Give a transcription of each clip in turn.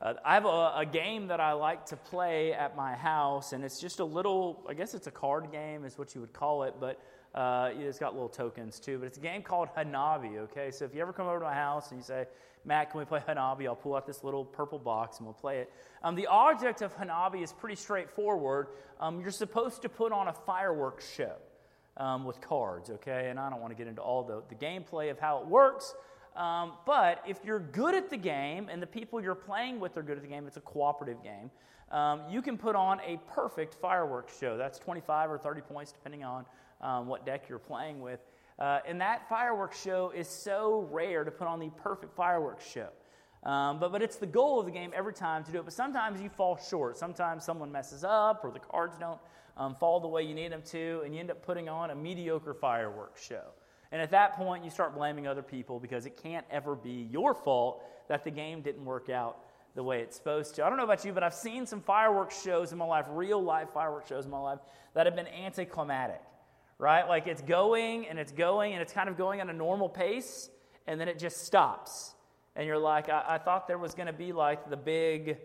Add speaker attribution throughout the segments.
Speaker 1: Uh, I have a, a, game that I like to play at my house, and it's just a little, I guess it's a card game, is what you would call it, but uh, it's got little tokens too. But it's a game called Hanabi, okay? So if you ever come over to my house and you say, Matt, can we play Hanabi? I'll pull out this little purple box and we'll play it. Um, the object of Hanabi is pretty straightforward. Um, you're supposed to put on a fireworks show um, with cards, okay? And I don't want to get into all the, the gameplay of how it works. Um, but if you're good at the game and the people you're playing with are good at the game, it's a cooperative game, um, you can put on a perfect fireworks show. That's 25 or 30 points, depending on um, what deck you're playing with. Uh, and that fireworks show is so rare to put on the perfect fireworks show. Um, but, but it's the goal of the game every time to do it. But sometimes you fall short. Sometimes someone messes up or the cards don't um, fall the way you need them to, and you end up putting on a mediocre fireworks show. And at that point, you start blaming other people because it can't ever be your fault that the game didn't work out the way it's supposed to. I don't know about you, but I've seen some fireworks shows in my life, real life fireworks shows in my life, that have been anticlimactic, right? Like it's going and it's going and it's kind of going at a normal pace, and then it just stops. And you're like, I, I thought there was going to be like the big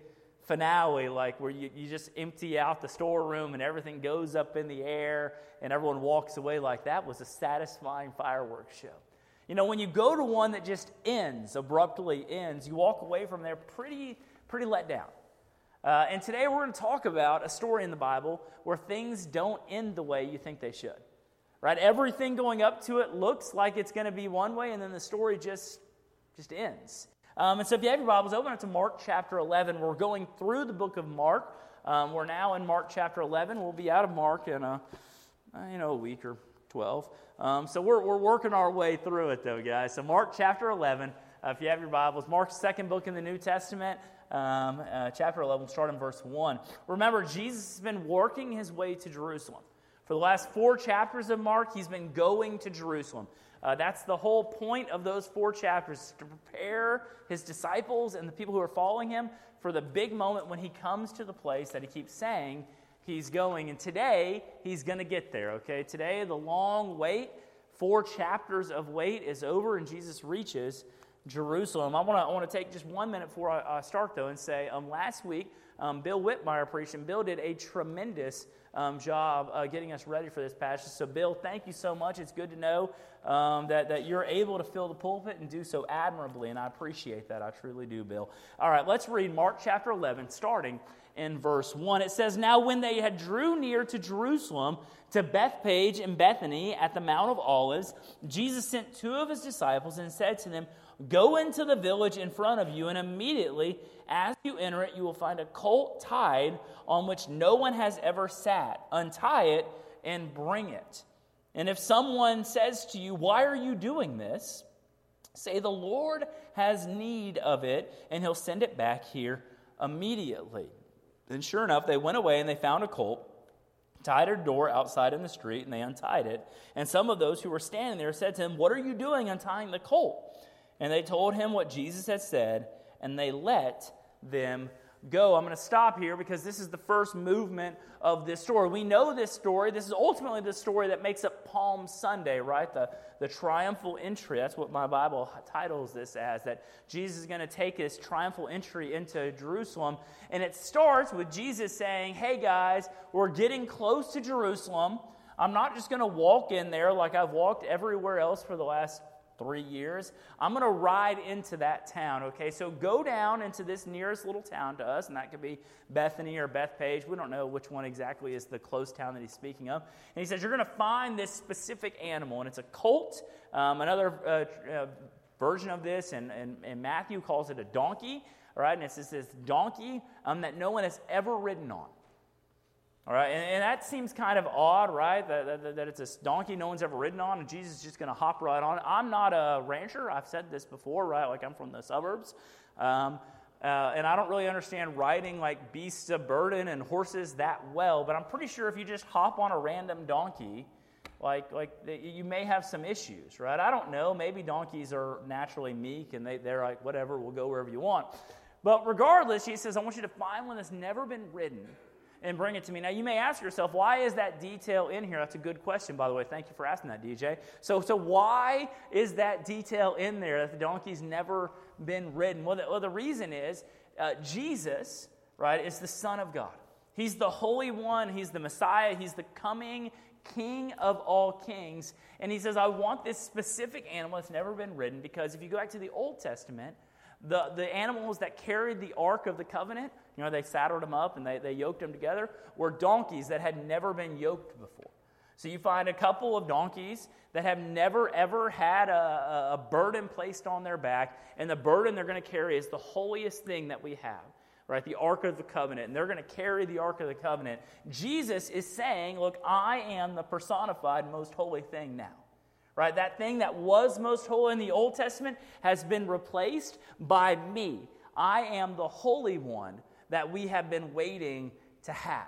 Speaker 1: finale, like where you, you just empty out the storeroom and everything goes up in the air and everyone walks away like that was a satisfying fireworks show. You know, when you go to one that just ends, abruptly ends, you walk away from there pretty, pretty let down. Uh, and today we're going to talk about a story in the Bible where things don't end the way you think they should. Right? Everything going up to it looks like it's going to be one way, and then the story just, just ends. Um, and so, if you have your Bibles, open up to Mark chapter 11. We're going through the book of Mark. Um, we're now in Mark chapter 11. We'll be out of Mark in a, uh, you know, a week or 12. Um, so, we're, we're working our way through it, though, guys. So, Mark chapter 11, uh, if you have your Bibles, Mark's second book in the New Testament. Um, uh, chapter 11, we'll start in verse 1. Remember, Jesus has been working his way to Jerusalem. For the last four chapters of Mark, he's been going to Jerusalem. Uh, that's the whole point of those four chapters to prepare his disciples and the people who are following him for the big moment when he comes to the place that he keeps saying he's going. And today, he's going to get there, okay? Today, the long wait, four chapters of wait is over, and Jesus reaches Jerusalem. I want to I wanna take just one minute before I, I start, though, and say um, last week, um, Bill Whitmire preached, and Bill did a tremendous um, job uh, getting us ready for this passage. So, Bill, thank you so much. It's good to know um, that, that you're able to fill the pulpit and do so admirably, and I appreciate that. I truly do, Bill. All right, let's read Mark chapter 11, starting in verse 1. It says, Now when they had drew near to Jerusalem, to Bethphage and Bethany at the Mount of Olives, Jesus sent two of his disciples and said to them, Go into the village in front of you, and immediately as you enter it, you will find a colt tied on which no one has ever sat. Untie it and bring it. And if someone says to you, Why are you doing this? say, The Lord has need of it, and he'll send it back here immediately. And sure enough, they went away and they found a colt tied a door outside in the street, and they untied it. And some of those who were standing there said to him, What are you doing untying the colt? And they told him what Jesus had said, and they let them go. I'm going to stop here because this is the first movement of this story. We know this story. This is ultimately the story that makes up Palm Sunday, right? The, the triumphal entry. That's what my Bible titles this as that Jesus is going to take his triumphal entry into Jerusalem. And it starts with Jesus saying, Hey guys, we're getting close to Jerusalem. I'm not just going to walk in there like I've walked everywhere else for the last three years. I'm going to ride into that town, okay? So go down into this nearest little town to us, and that could be Bethany or Bethphage. We don't know which one exactly is the close town that he's speaking of. And he says, You're going to find this specific animal, and it's a colt. Um, another uh, uh, version of this, and, and, and, Matthew calls it a donkey, all right? And it's this donkey um, that no one has ever ridden on. All right, and, and, that seems kind of odd, right? That, that, that, it's a donkey no one's ever ridden on, and Jesus is just going to hop right on. I'm not a rancher. I've said this before, right? Like I'm from the suburbs. Um, uh, and I don't really understand riding like beasts of burden and horses that well, but I'm pretty sure if you just hop on a random donkey, like, like you may have some issues, right? I don't know. Maybe donkeys are naturally meek and they, they're like, whatever, we'll go wherever you want. But regardless, he says, I want you to find one that's never been ridden and bring it to me. Now, you may ask yourself, why is that detail in here? That's a good question, by the way. Thank you for asking that, DJ. So, so why is that detail in there that the donkey's never been ridden? Well, the, well, the reason is uh, Jesus, right, is the Son of God. He's the Holy One, He's the Messiah, He's the coming King of all kings. And He says, I want this specific animal that's never been ridden because if you go back to the Old Testament, the, the animals that carried the Ark of the Covenant, you know, they saddled them up and they, they yoked them together, were donkeys that had never been yoked before. So you find a couple of donkeys that have never ever had a, a burden placed on their back, and the burden they're going to carry is the holiest thing that we have right? The Ark of the Covenant, and they're going to carry the Ark of the Covenant. Jesus is saying, Look, I am the personified most holy thing now. Right? That thing that was most holy in the Old Testament has been replaced by me. I am the Holy One that we have been waiting to have.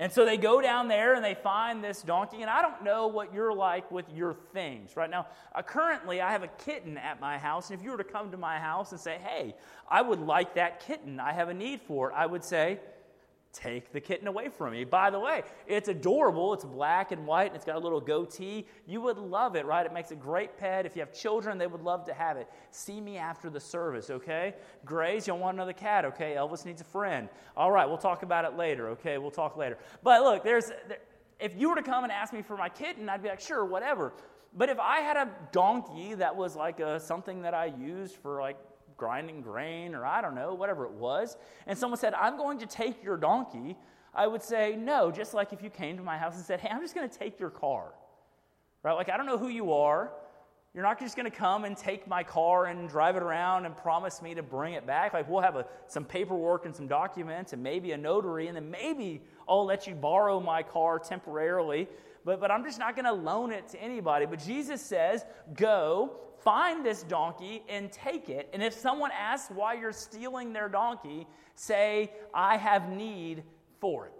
Speaker 1: And so they go down there and they find this donkey. And I don't know what you're like with your things. Right now, uh, currently, I have a kitten at my house. And if you were to come to my house and say, hey, I would like that kitten, I have a need for it, I would say, take the kitten away from me. By the way, it's adorable. It's black and white, and it's got a little goatee. You would love it, right? It makes a great pet. If you have children, they would love to have it. See me after the service, okay? Grace, you want another cat, okay? Elvis needs a friend. All right, we'll talk about it later, okay? We'll talk later. But look, there's if you were to come and ask me for my kitten, I'd be like, sure, whatever. But if I had a donkey that was like a, something that I used for like grinding grain or I don't know, whatever it was, and someone said, I'm going to take your donkey, I would say, no, just like if you came to my house and said, hey, I'm just going to take your car. Right? Like, I don't know who you are. You're not just going to come and take my car and drive it around and promise me to bring it back. Like, we'll have a, some paperwork and some documents and maybe a notary, and then maybe I'll let you borrow my car temporarily. But, but I'm just not going to loan it to anybody. But Jesus says, Go, find this donkey and take it. And if someone asks why you're stealing their donkey, say, I have need for it.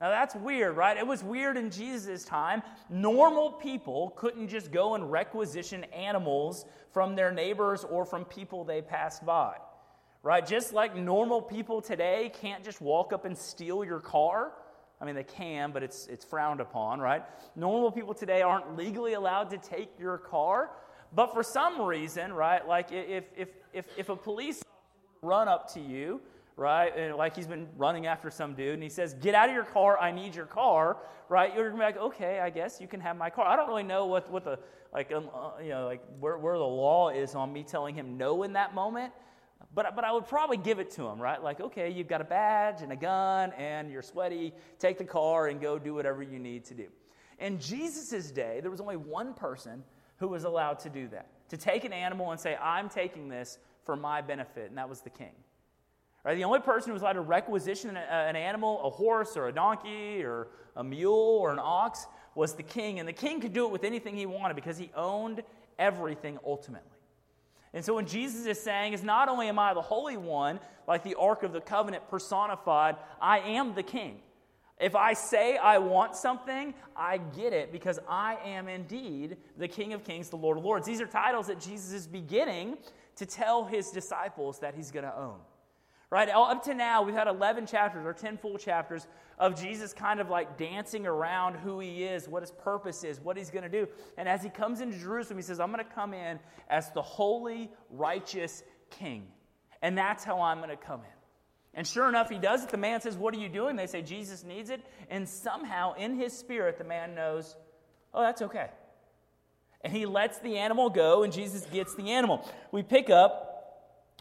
Speaker 1: Now that's weird, right? It was weird in Jesus' time. Normal people couldn't just go and requisition animals from their neighbors or from people they passed by, right? Just like normal people today can't just walk up and steal your car. I mean, they can, but it's, it's frowned upon, right? Normal people today aren't legally allowed to take your car. But for some reason, right, like if, if, if, if a police run up to you, right, and like he's been running after some dude, and he says, Get out of your car, I need your car, right, you're gonna be like, Okay, I guess you can have my car. I don't really know what, what the, like, um, uh, you know, like where, where the law is on me telling him no in that moment. But, but I would probably give it to him, right? Like, okay, you've got a badge and a gun and you're sweaty. Take the car and go do whatever you need to do. In Jesus' day, there was only one person who was allowed to do that to take an animal and say, I'm taking this for my benefit, and that was the king. Right? The only person who was allowed to requisition an animal, a horse or a donkey or a mule or an ox, was the king. And the king could do it with anything he wanted because he owned everything ultimately. And so when Jesus is saying, is not only am I the Holy One, like the Ark of the Covenant personified, I am the king. If I say I want something, I get it because I am indeed the King of Kings, the Lord of Lords. These are titles that Jesus is beginning to tell his disciples that he's going to own. Right? Up to now, we've had 11 chapters or 10 full chapters of Jesus kind of like dancing around who he is, what his purpose is, what he's going to do. And as he comes into Jerusalem, he says, I'm going to come in as the holy, righteous king. And that's how I'm going to come in. And sure enough, he does it. The man says, What are you doing? They say, Jesus needs it. And somehow, in his spirit, the man knows, Oh, that's okay. And he lets the animal go, and Jesus gets the animal. We pick up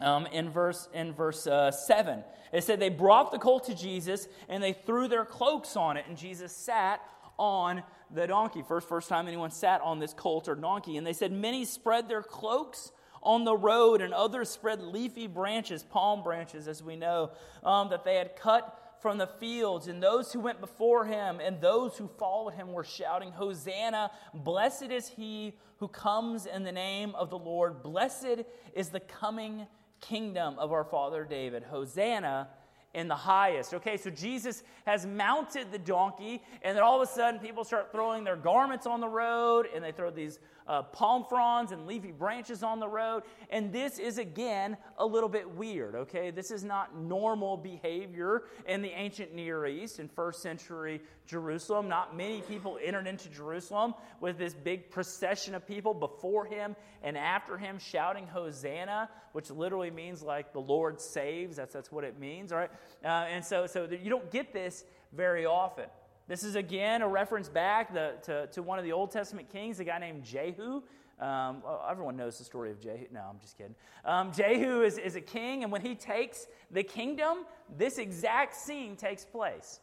Speaker 1: um, in verse, in verse uh, 7. It said, They brought the colt to Jesus, and they threw their cloaks on it, and Jesus sat on the donkey. First, first time anyone sat on this colt or donkey. And they said, Many spread their cloaks on the road, and others spread leafy branches, palm branches, as we know, um, that they had cut from the fields. And those who went before him and those who followed him were shouting, Hosanna! Blessed is he who comes in the name of the Lord. Blessed is the coming kingdom of our father David. Hosanna in the highest. Okay, so Jesus has mounted the donkey, and then all of a sudden people start throwing their garments on the road, and they throw these uh, palm fronds and leafy branches on the road. And this is, again, a little bit weird, okay? This is not normal behavior in the ancient Near East in first century Jerusalem. Not many people entered into Jerusalem with this big procession of people before him and after him shouting Hosanna, which literally means like the Lord saves. That's, that's what it means, right? Uh, and so, so you don't get this very often. This is again a reference back the, to, to one of the Old Testament kings, a guy named Jehu. Um, everyone knows the story of Jehu. No, I'm just kidding. Um, Jehu is, is a king, and when he takes the kingdom, this exact scene takes place.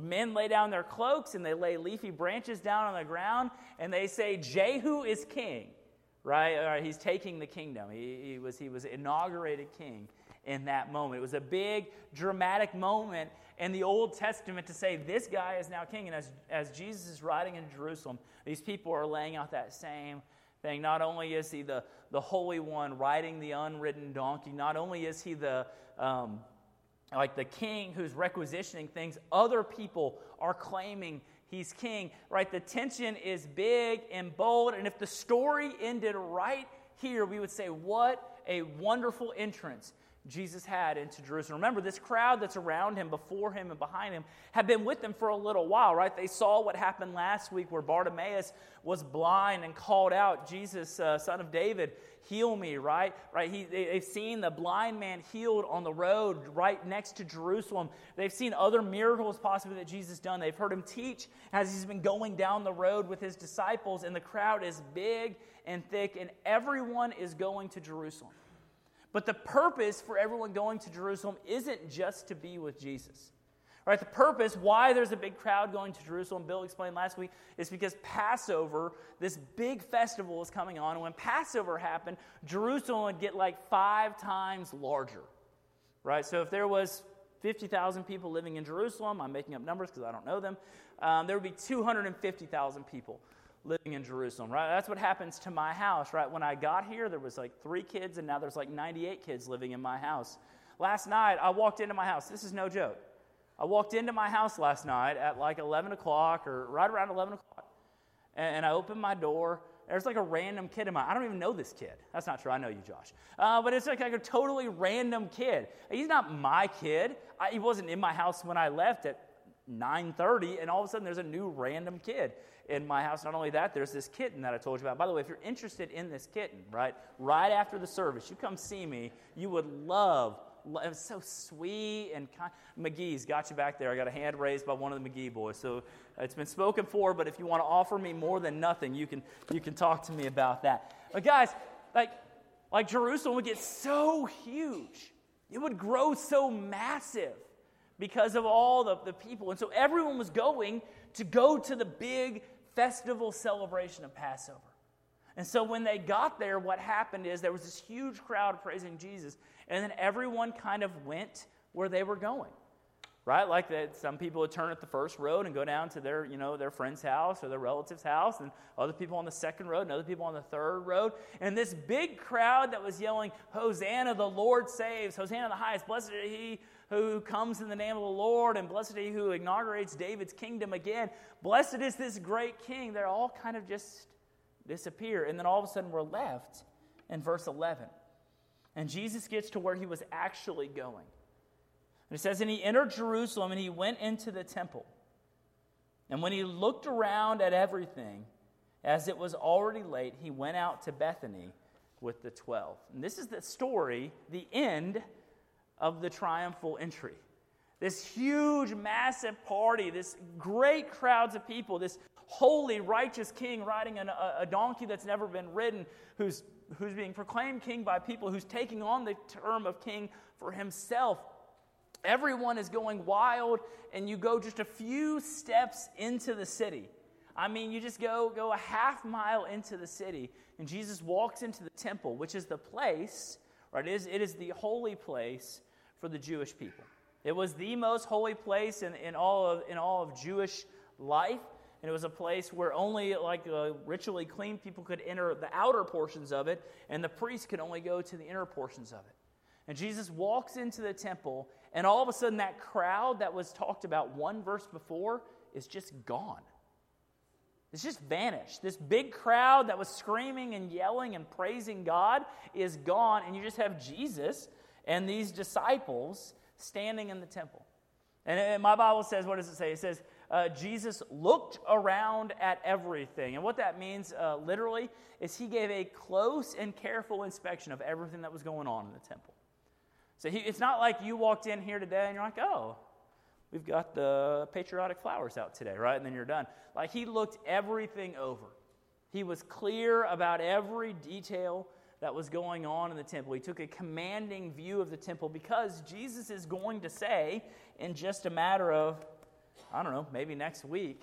Speaker 1: Men lay down their cloaks and they lay leafy branches down on the ground, and they say, Jehu is king, right? He's taking the kingdom. He, he, was, he was inaugurated king in that moment. It was a big, dramatic moment in the Old Testament to say this guy is now king. And as, as Jesus is riding in Jerusalem, these people are laying out that same thing. Not only is he the, the Holy One riding the unridden donkey, not only is he the. Um, like the king who's requisitioning things, other people are claiming he's king, right? The tension is big and bold. And if the story ended right here, we would say, what a wonderful entrance Jesus had into Jerusalem. Remember, this crowd that's around him, before him, and behind him had been with him for a little while, right? They saw what happened last week where Bartimaeus was blind and called out, Jesus, uh, son of David, heal me, right? Right? He, they, they've seen the blind man healed on the road right next to Jerusalem. They've seen other miracles possibly that Jesus done. They've heard him teach as he's been going down the road with his disciples, and the crowd is big and thick, and everyone is going to Jerusalem. But the purpose for everyone going to Jerusalem isn't just to be with Jesus. Right, the purpose, why there's a big crowd going to Jerusalem, Bill explained last week, is because Passover, this big festival, is coming on. And when Passover happened, Jerusalem would get like five times larger. Right? So if there was 50,000 people living in Jerusalem, I'm making up numbers because I don't know them, um, there would be 250,000 people living in Jerusalem, right? That's what happens to my house, right? When I got here, there was like three kids, and now there's like 98 kids living in my house. Last night, I walked into my house. This is no joke. I walked into my house last night at like 11 o'clock or right around 11 o'clock, and I opened my door. There's like a random kid in my. I don't even know this kid. That's not true. I know you, Josh. Uh, but it's like, like, a totally random kid. He's not my kid. I, he wasn't in my house when I left at 9:30, and all of a sudden there's a new random kid in my house. Not only that, there's this kitten that I told you about. By the way, if you're interested in this kitten, right, right after the service, you come see me. You would love. It's so sweet and kind. McGee's got you back there. I got a hand raised by one of the McGee boys. So it's been spoken for, but if you want to offer me more than nothing, you can you can talk to me about that. But guys, like like Jerusalem would get so huge. It would grow so massive because of all the, the people. And so everyone was going to go to the big festival celebration of Passover. And so when they got there, what happened is there was this huge crowd praising Jesus, and then everyone kind of went where they were going. Right? Like that some people would turn at the first road and go down to their, you know, their friend's house or their relative's house, and other people on the second road and other people on the third road. And this big crowd that was yelling, Hosanna, the Lord saves, Hosanna the highest, blessed is he who comes in the name of the Lord, and blessed he who inaugurates David's kingdom again. Blessed is this great king. They're all kind of just disappear. And then all of a sudden we're left in verse 11. And Jesus gets to where he was actually going. It says, And he entered Jerusalem and he went into the temple. And when he looked around at everything, as it was already late, he went out to Bethany with the twelve. And this is the story, the end of the triumphal entry. This huge, massive party, this great crowds of people, this holy, righteous king riding a, a donkey that's never been ridden, who's, who's being proclaimed king by people, who's taking on the term of king for himself. Everyone is going wild, and you go just a few steps into the city. I mean, you just go, go a half mile into the city, and Jesus walks into the temple, which is the place, right? It is, it is the holy place for the Jewish people. It was the most holy place in, in, all, of, in all of Jewish life. And it was a place where only like uh, ritually clean people could enter the outer portions of it, and the priests could only go to the inner portions of it. And Jesus walks into the temple, and all of a sudden, that crowd that was talked about one verse before is just gone. It's just vanished. This big crowd that was screaming and yelling and praising God is gone, and you just have Jesus and these disciples standing in the temple. And my Bible says, what does it say? It says, uh, Jesus looked around at everything. And what that means, uh, literally, is he gave a close and careful inspection of everything that was going on in the temple. So he, it's not like you walked in here today and you're like, oh, we've got the patriotic flowers out today, right? And then you're done. Like he looked everything over. He was clear about every detail that was going on in the temple. He took a commanding view of the temple because Jesus is going to say in just a matter of, I don't know, maybe next week,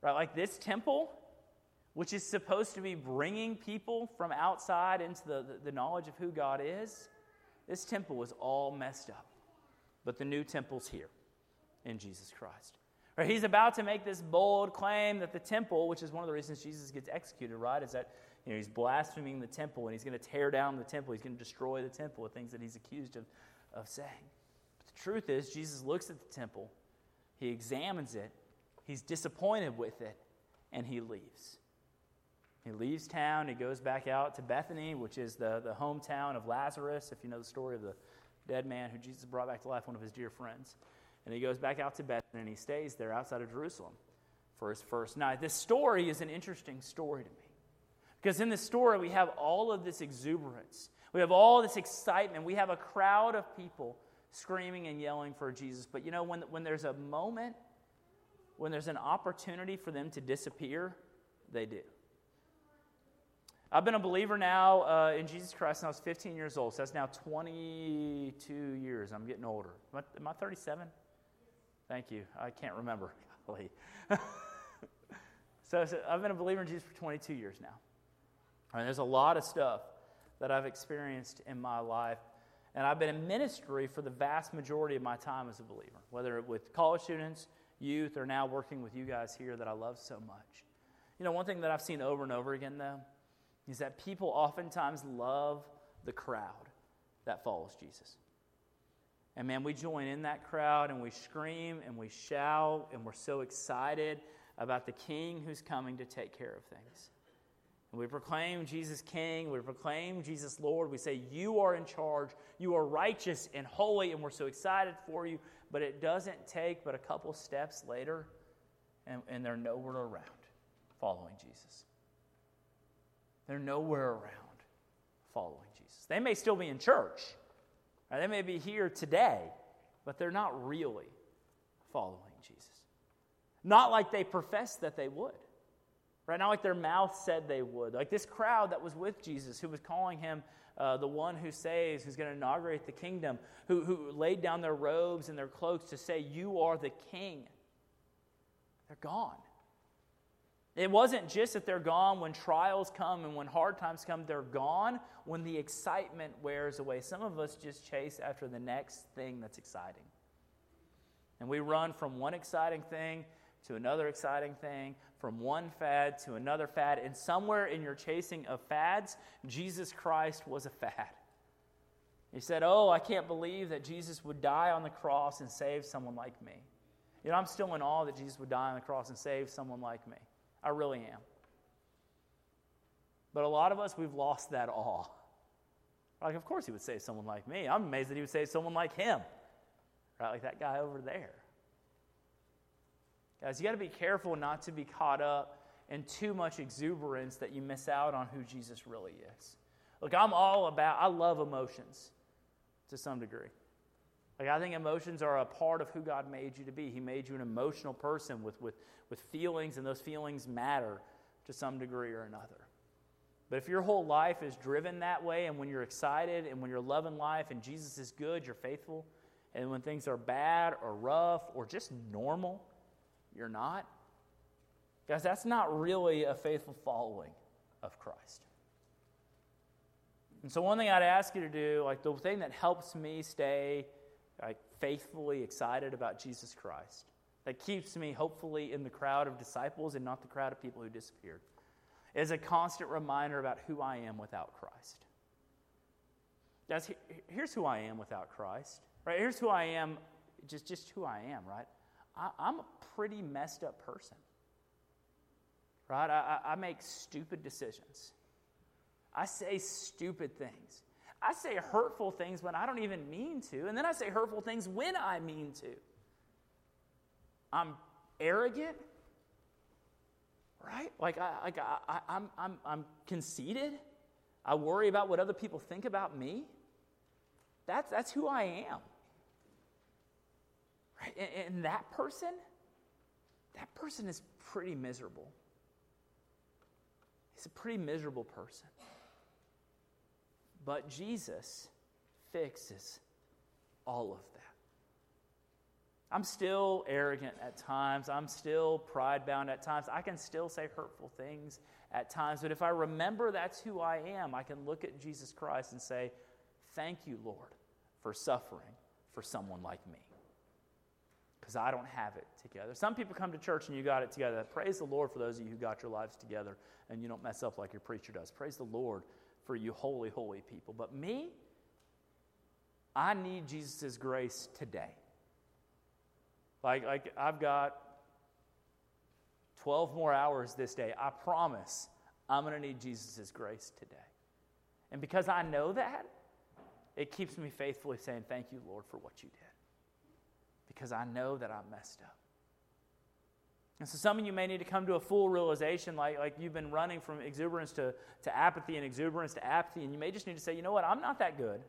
Speaker 1: right? Like this temple, which is supposed to be bringing people from outside into the, the, the knowledge of who God is, this temple was all messed up. But the new temple's here in Jesus Christ. Right, he's about to make this bold claim that the temple, which is one of the reasons Jesus gets executed, right, is that you know, he's blaspheming the temple and he's going to tear down the temple. He's going to destroy the temple with things that he's accused of, of saying. But the truth is, Jesus looks at the temple, he examines it, he's disappointed with it, and he leaves. He leaves town, he goes back out to Bethany, which is the, the hometown of Lazarus, if you know the story of the dead man who Jesus brought back to life, one of his dear friends. And he goes back out to Bethany and he stays there outside of Jerusalem for his first night. This story is an interesting story to me. Because in this story, we have all of this exuberance. We have all this excitement. We have a crowd of people screaming and yelling for Jesus. But you know, when, when there's a moment, when there's an opportunity for them to disappear, they do. I've been a believer now uh, in Jesus Christ since I was 15 years old. So that's now 22 years. I'm getting older. Am I, am I 37? Thank you. I can't remember. so, so, I've been a believer in Jesus for 22 years now. Right, there's a lot of stuff that I've experienced in my life. And I've been in ministry for the vast majority of my time as a believer, whether with college students, youth, or now working with you guys here that I love so much. You know, one thing that I've seen over and over again, though, is that people oftentimes love the crowd that follows Jesus. And man, we join in that crowd and we scream and we shout and we're so excited about the King who's coming to take care of things. And we proclaim Jesus King, we proclaim Jesus Lord. We say, You are in charge, you are righteous and holy, and we're so excited for you. But it doesn't take but a couple steps later, and, and they're nowhere around following Jesus. They're nowhere around following Jesus. They may still be in church, right? they may be here today, but they're not really following Jesus. Not like they professed that they would. Right? Not like their mouth said they would. Like this crowd that was with Jesus, who was calling him uh, the one who saves, who's going to inaugurate the kingdom, who, who laid down their robes and their cloaks to say, You are the king. They're gone. It wasn't just that they're gone when trials come and when hard times come, they're gone when the excitement wears away. Some of us just chase after the next thing that's exciting. And we run from one exciting thing to another exciting thing, from one fad to another fad. And somewhere in your chasing of fads, Jesus Christ was a fad. He said, Oh, I can't believe that Jesus would die on the cross and save someone like me. You know, I'm still in awe that Jesus would die on the cross and save someone like me. I really am. But a lot of us, we've lost that awe. Like, of course he would save someone like me. I'm amazed that he would save someone like him. Right? Like that guy over there. Guys, you got to be careful not to be caught up in too much exuberance that you miss out on who Jesus really is. Look, I'm all about, I love emotions to some degree. Like, I think emotions are a part of who God made you to be. He made you an emotional person with, with, with feelings, and those feelings matter to some degree or another. But if your whole life is driven that way, and when you're excited, and when you're loving life, and Jesus is good, you're faithful, and when things are bad or rough or just normal, you're not, guys, that's not really a faithful following of Christ. And so, one thing I'd ask you to do, like the thing that helps me stay faithfully excited about Jesus Christ, that keeps me hopefully in the crowd of disciples and not the crowd of people who disappeared, is a constant reminder about who I am without Christ. Guys, here's who I am without Christ, right? Here's who I am, just, just who I am, right? I, I'm a pretty messed up person, right? I, I make stupid decisions. I say stupid things. I say hurtful things when I don't even mean to, and then I say hurtful things when I mean to. I'm arrogant, right? Like, I, like I, I, I'm, I'm, I'm conceited. I worry about what other people think about me. That's, that's who I am. Right? And, and that person, that person is pretty miserable. He's a pretty miserable person. But Jesus fixes all of that. I'm still arrogant at times. I'm still pride bound at times. I can still say hurtful things at times. But if I remember that's who I am, I can look at Jesus Christ and say, Thank you, Lord, for suffering for someone like me. Because I don't have it together. Some people come to church and you got it together. Praise the Lord for those of you who got your lives together and you don't mess up like your preacher does. Praise the Lord for you holy, holy people. But me, I need Jesus' grace today. Like, like I've got 12 more hours this day. I promise I'm going to need Jesus' grace today. And because I know that, it keeps me faithfully saying, Thank you, Lord, for what you did. Because I know that I'm messed up. And so some of you may need to come to a full realization, like, like you've been running from exuberance to, to apathy and exuberance to apathy, and you may just need to say, you know what, I'm not that good.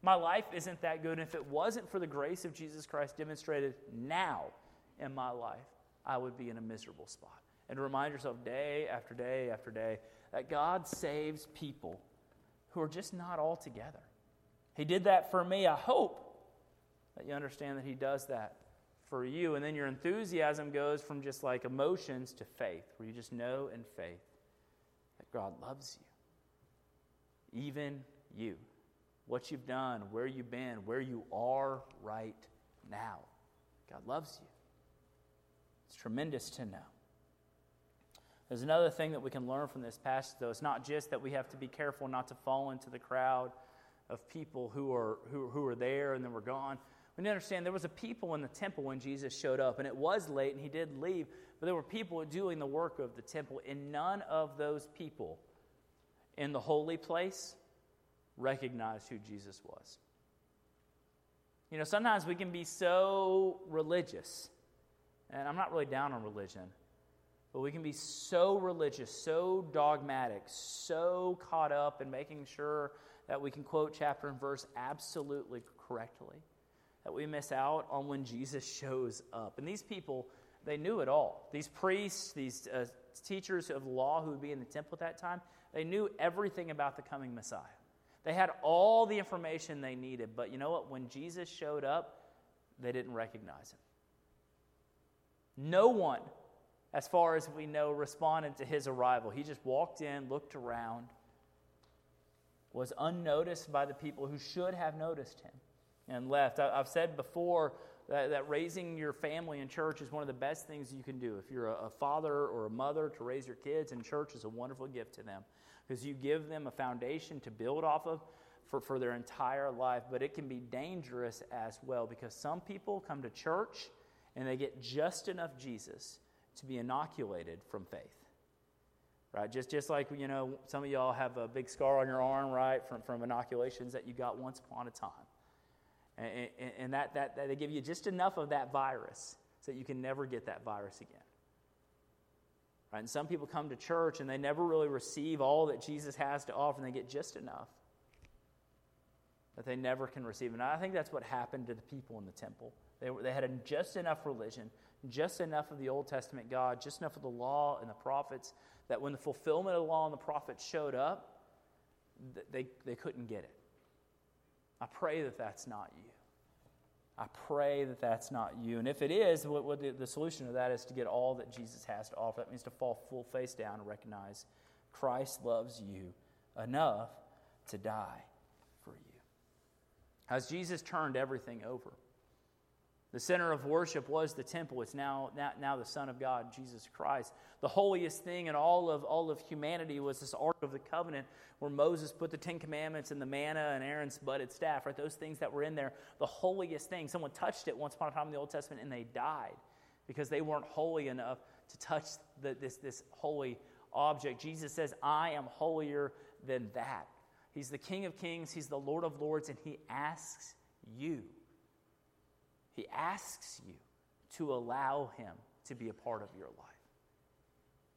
Speaker 1: My life isn't that good. And if it wasn't for the grace of Jesus Christ demonstrated now in my life, I would be in a miserable spot. And to remind yourself day after day after day that God saves people who are just not all together. He did that for me. I hope that you understand that He does that for you. And then your enthusiasm goes from just like emotions to faith, where you just know in faith that God loves you. Even you. What you've done, where you've been, where you are right now. God loves you. It's tremendous to know. There's another thing that we can learn from this passage, though. It's not just that we have to be careful not to fall into the crowd of people who are, who, who are there and then we're gone. We need to understand there was a people in the temple when Jesus showed up, and it was late and he did leave, but there were people doing the work of the temple, and none of those people in the holy place recognized who Jesus was. You know, sometimes we can be so religious, and I'm not really down on religion, but we can be so religious, so dogmatic, so caught up in making sure that we can quote chapter and verse absolutely correctly, that we miss out on when Jesus shows up. And these people, they knew it all. These priests, these uh, teachers of law who would be in the temple at that time, they knew everything about the coming Messiah. They had all the information they needed, but you know what? When Jesus showed up, they didn't recognize him. No one, as far as we know, responded to his arrival. He just walked in, looked around, was unnoticed by the people who should have noticed him, and left. I've said before that, that raising your family in church is one of the best things you can do. If you're a, a father or a mother, to raise your kids in church is a wonderful gift to them because you give them a foundation to build off of for, for their entire life. But it can be dangerous as well because some people come to church and they get just enough Jesus to be inoculated from faith. Right? Just, just like, you know, some of y'all have a big scar on your arm, right, from, from inoculations that you got once upon a time. And, and, that, that, that they give you just enough of that virus so that you can never get that virus again. Right? And some people come to church and they never really receive all that Jesus has to offer, and they get just enough that they never can receive. And I think that's what happened to the people in the temple. They, were, they had just enough religion, just enough of the Old Testament God, just enough of the law and the prophets that when the fulfillment of the law and the prophets showed up, they, they couldn't get it. I pray that that's not you. I pray that that's not you. And if it is, what, what the, the, solution to that is to get all that Jesus has to offer. That means to fall full face down and recognize Christ loves you enough to die for you. As Jesus turned everything over, The center of worship was the temple. It's now, now, now the Son of God, Jesus Christ. The holiest thing in all of, all of humanity was this Ark of the Covenant where Moses put the Ten Commandments and the manna and Aaron's budded staff, right? Those things that were in there. The holiest thing. Someone touched it once upon a time in the Old Testament and they died because they weren't holy enough to touch the, this, this holy object. Jesus says, I am holier than that. He's the King of Kings, He's the Lord of Lords, and He asks you he asks you to allow Him to be a part of your life.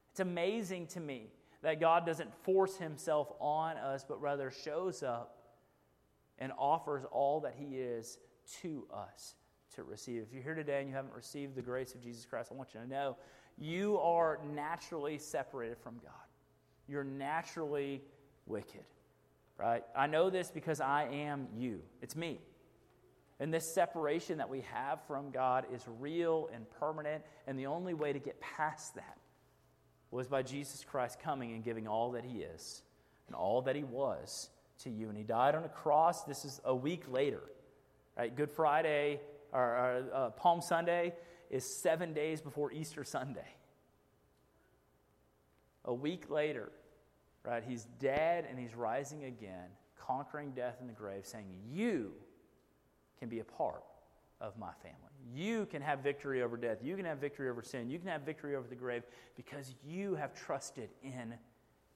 Speaker 1: It's amazing to me that God doesn't force Himself on us, but rather shows up and offers all that He is to us to receive. If you're here today and you haven't received the grace of Jesus Christ, I want you to know you are naturally separated from God. You're naturally wicked, right? I know this because I am you. It's me. And this separation that we have from God is real and permanent. And the only way to get past that was by Jesus Christ coming and giving all that He is and all that He was to you. And He died on a cross. This is a week later. Right? Good Friday or, or uh, Palm Sunday is seven days before Easter Sunday. A week later, right? He's dead and he's rising again, conquering death in the grave, saying, You can be a part of my family. You can have victory over death. You can have victory over sin. You can have victory over the grave because you have trusted in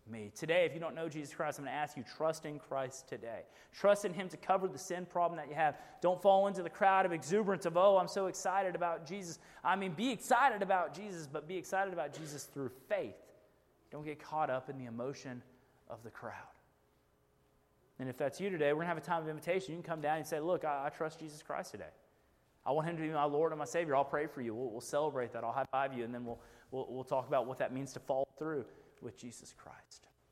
Speaker 1: me. Today, if you don't know Jesus Christ, I'm going to ask you trust in Christ today. Trust in Him to cover the sin problem that you have. Don't fall into the crowd of exuberance of, oh, I'm so excited about Jesus. I mean, be excited about Jesus, but be excited about Jesus through faith. Don't get caught up in the emotion of the crowd. And if that's you today, we're going to have a time of invitation. You can come down and say, Look, I, I trust Jesus Christ today. I want him to be my Lord and my Savior. I'll pray for you. We'll, we'll celebrate that. I'll high five you, and then we'll, we'll, we'll talk about what that means to follow through with Jesus Christ.